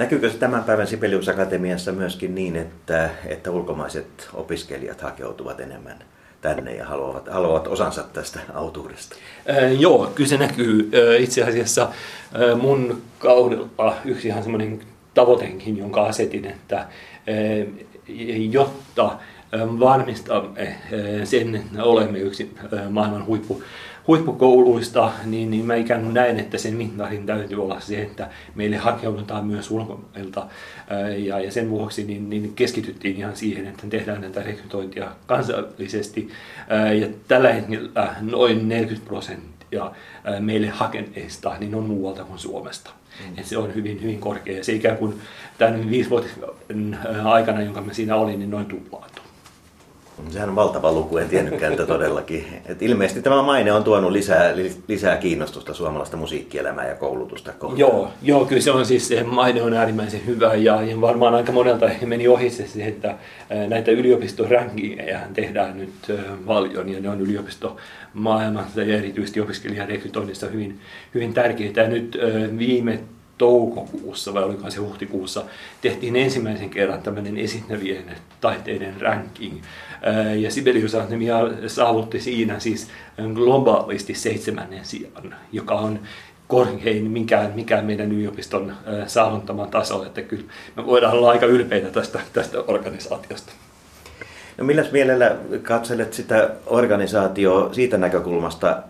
Näkyykö se tämän päivän Sibelius Akatemiassa myöskin niin, että, että ulkomaiset opiskelijat hakeutuvat enemmän tänne ja haluavat, haluavat osansa tästä autuudesta? Äh, joo, kyllä se näkyy. Itse asiassa mun kaudella yksi ihan semmoinen tavoitenkin, jonka asetin, että jotta varmistamme sen, että olemme yksi maailman huippu, huippukouluista, niin, niin mä ikään kuin näen, että sen mittarin täytyy olla se, että meille hakeudutaan myös ulkomailta. Ja, ja sen vuoksi niin, niin keskityttiin ihan siihen, että tehdään näitä rekrytointia kansallisesti. Ja tällä hetkellä noin 40 prosenttia meille hakeneista niin on muualta kuin Suomesta. Mm. Et se on hyvin, hyvin korkea. Ja se ikään kuin tämän viisi vuoden aikana, jonka mä siinä olin, niin noin tuplaantuu. Sehän on valtava luku, en tiennytkään että todellakin. Et ilmeisesti tämä maine on tuonut lisää, lisää kiinnostusta suomalaista musiikkielämää ja koulutusta kohtaan. Joo, joo, kyllä se on siis, se maine on äärimmäisen hyvä ja, varmaan aika monelta meni ohi se, että näitä yliopistorankingeja tehdään nyt paljon ja ne on yliopistomaailmassa ja erityisesti opiskelijarekrytoinnissa hyvin, hyvin tärkeitä. Ja nyt viime toukokuussa vai oliko se huhtikuussa, tehtiin ensimmäisen kerran tämmöinen esittävien taiteiden ranking. Ja Sibelius Akatemia saavutti siinä siis globaalisti seitsemännen sijan, joka on korkein mikään, mikään meidän yliopiston saavuttama taso, että kyllä me voidaan olla aika ylpeitä tästä, tästä organisaatiosta. No milläs mielellä katselet sitä organisaatioa siitä näkökulmasta,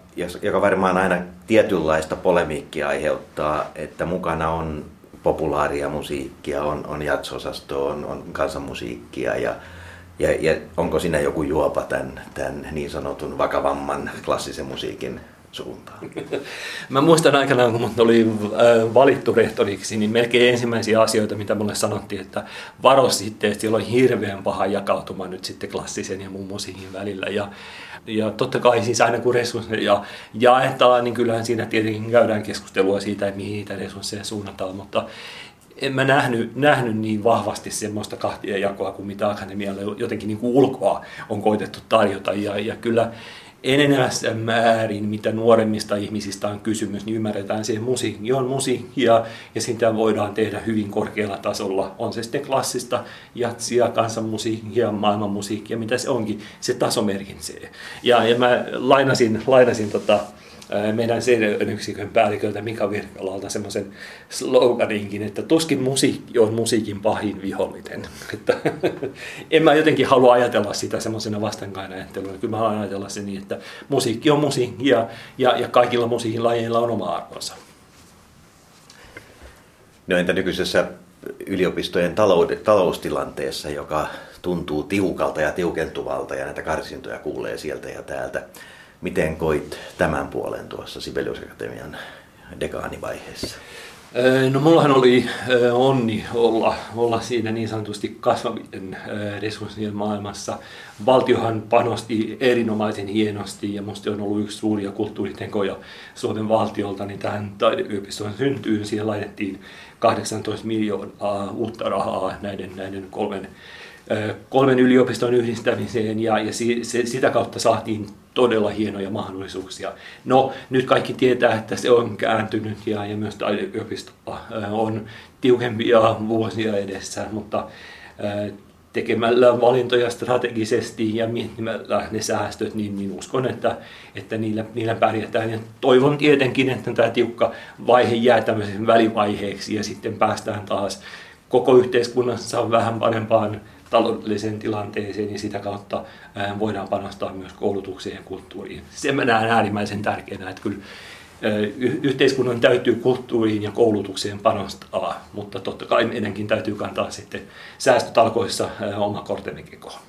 joka varmaan aina tietynlaista polemiikkia aiheuttaa, että mukana on populaaria musiikkia, on, on jatsosasto, on, on kansanmusiikkia ja, Ja, ja onko siinä joku juopa tämän, tämän niin sanotun vakavamman klassisen musiikin suuntaan? [LAUGHS] Mä muistan aikanaan, kun oli äh, valittu rehtoriksi, niin melkein ensimmäisiä asioita, mitä mulle sanottiin, että varo sitten, että siellä on hirveän paha jakautuma nyt sitten klassisen ja muun musiikin välillä. Ja, ja totta kai siis aina kun resursseja jaetaan, niin kyllähän siinä tietenkin käydään keskustelua siitä, että mihin niitä resursseja suunnataan, mutta en mä nähnyt, nähnyt niin vahvasti semmoista kahtia jakoa kuin mitä akademialle jotenkin niin kuin ulkoa on koitettu tarjota. Ja, ja kyllä enenevässä määrin, mitä nuoremmista ihmisistä on kysymys, niin ymmärretään se musiikki on ja sitä voidaan tehdä hyvin korkealla tasolla. On se sitten klassista jatsia, kansanmusiikkia, maailmanmusiikkia, mitä se onkin, se taso merkitsee. Ja, ja mä lainasin, lainasin tota, meidän CD-yksikön päälliköltä Mika Virkalalta semmoisen sloganinkin, että tuskin musiikki on musiikin pahin vihollinen. [LAUGHS] Että, [LAUGHS] en mä jotenkin halua ajatella sitä semmoisena vastankainajatteluna. Kyllä mä haluan ajatella se niin, että musiikki on musiikkia ja, ja kaikilla musiikin lajeilla on oma arvonsa. No entä nykyisessä yliopistojen taloustilanteessa, joka tuntuu tiukalta ja tiukentuvalta ja näitä karsintoja kuulee sieltä ja täältä. Miten koit tämän puolen tuossa Sibelius Akatemian dekaanivaiheessa? No mullahan oli onni olla, olla siinä niin sanotusti kasvavien resurssien maailmassa. Valtiohan panosti erinomaisen hienosti ja musta on ollut yksi suuria kulttuuritekoja Suomen valtiolta, niin tähän taideyliopistoon syntyyn. Siihen laitettiin 18 miljoonaa uutta rahaa näiden, näiden kolmen kolmen yliopiston yhdistämiseen ja, ja si, se, sitä kautta saatiin todella hienoja mahdollisuuksia. No, nyt kaikki tietää, että se on kääntynyt ja, ja myös taideyliopisto on tiukempia vuosia edessä, mutta tekemällä valintoja strategisesti ja miettimällä ne säästöt, niin, niin uskon, että, että niillä, niillä pärjätään. Ja toivon tietenkin, että tämä tiukka vaihe jää tämmöisen välivaiheeksi ja sitten päästään taas koko yhteiskunnassa vähän parempaan taloudelliseen tilanteeseen, niin sitä kautta voidaan panostaa myös koulutukseen ja kulttuuriin. Sen mä näen äärimmäisen tärkeänä, että kyllä yhteiskunnan täytyy kulttuuriin ja koulutukseen panostaa, mutta totta kai meidänkin täytyy kantaa sitten säästötalkoissa oma kortemme kekoon.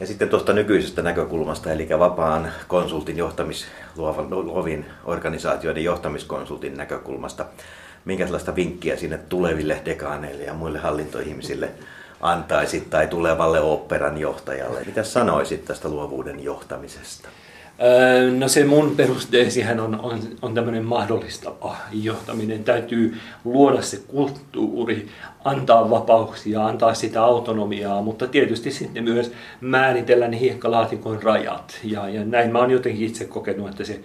Ja sitten tuosta nykyisestä näkökulmasta, eli vapaan konsultin johtamis, luovin organisaatioiden johtamiskonsultin näkökulmasta minkälaista vinkkiä sinne tuleville dekaaneille ja muille hallintoihmisille antaisit tai tulevalle operan johtajalle? Mitä sanoisit tästä luovuuden johtamisesta? Öö, no se mun perusteesihän on, on, on tämmöinen mahdollistava johtaminen. Täytyy luoda se kulttuuri, antaa vapauksia, antaa sitä autonomiaa, mutta tietysti sitten myös määritellä ne hiekkalaatikon rajat. Ja, ja näin mä oon jotenkin itse kokenut, että se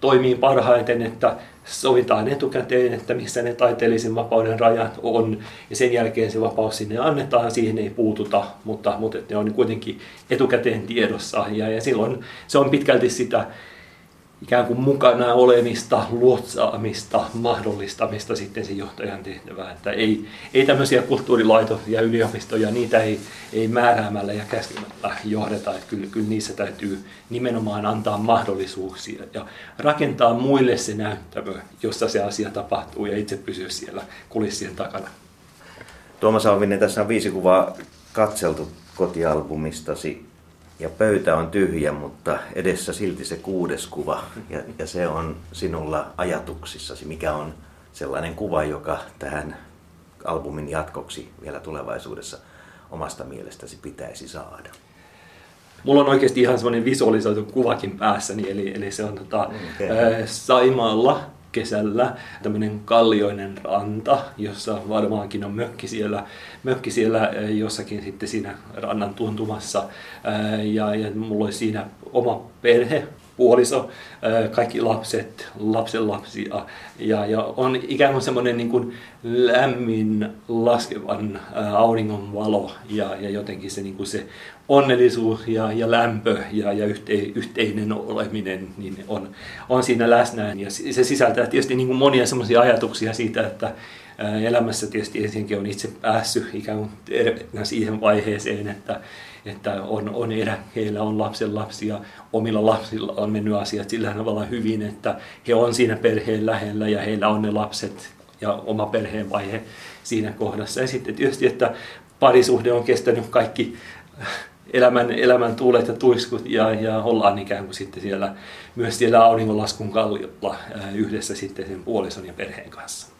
toimii parhaiten, että sovitaan etukäteen, että missä ne taiteellisen vapauden rajat on, ja sen jälkeen se vapaus sinne annetaan, siihen ei puututa, mutta, mutta ne on kuitenkin etukäteen tiedossa, ja, ja silloin se on pitkälti sitä ikään kuin mukana olemista, luotsaamista, mahdollistamista sitten se johtajan tehtävää. Että ei, ei tämmöisiä ja yliopistoja, niitä ei, ei määräämällä ja käskemällä johdeta. Että kyllä, kyllä niissä täytyy nimenomaan antaa mahdollisuuksia ja rakentaa muille se näyttämö, jossa se asia tapahtuu ja itse pysyä siellä kulissien takana. Tuomas Alvinen, tässä on viisi kuvaa katseltu kotialbumistasi ja pöytä on tyhjä, mutta edessä silti se kuudes kuva. Ja, ja se on sinulla ajatuksissasi, mikä on sellainen kuva, joka tähän albumin jatkoksi vielä tulevaisuudessa omasta mielestäsi pitäisi saada. Mulla on oikeasti ihan semmoinen visualisoitu kuvakin päässäni, eli, eli se on tota, okay. Saimaalla kesällä tämmöinen kallioinen ranta, jossa varmaankin on mökki siellä, mökki siellä jossakin sitten siinä rannan tuntumassa. Ja, ja mulla oli siinä oma perhe, puoliso, kaikki lapset, lapsenlapsia ja, ja on ikään kuin semmoinen niin kuin lämmin laskevan auringon valo ja, ja jotenkin se, niin kuin se onnellisuus ja, ja lämpö ja, ja yhte, yhteinen oleminen niin on, on siinä läsnä. Ja se sisältää tietysti niin kuin monia semmoisia ajatuksia siitä, että elämässä tietysti ensinnäkin on itse päässyt ikään kuin siihen vaiheeseen, että, että on, on eläkkeellä, on lapsen lapsia, omilla lapsilla on mennyt asiat sillä tavalla hyvin, että he on siinä perheen lähellä ja heillä on ne lapset ja oma perheen vaihe siinä kohdassa. Ja sitten tietysti, että parisuhde on kestänyt kaikki elämän, elämän tuulet ja tuiskut ja, ja ollaan ikään kuin sitten siellä, myös siellä auringonlaskun kalliolla yhdessä sitten sen puolison ja perheen kanssa.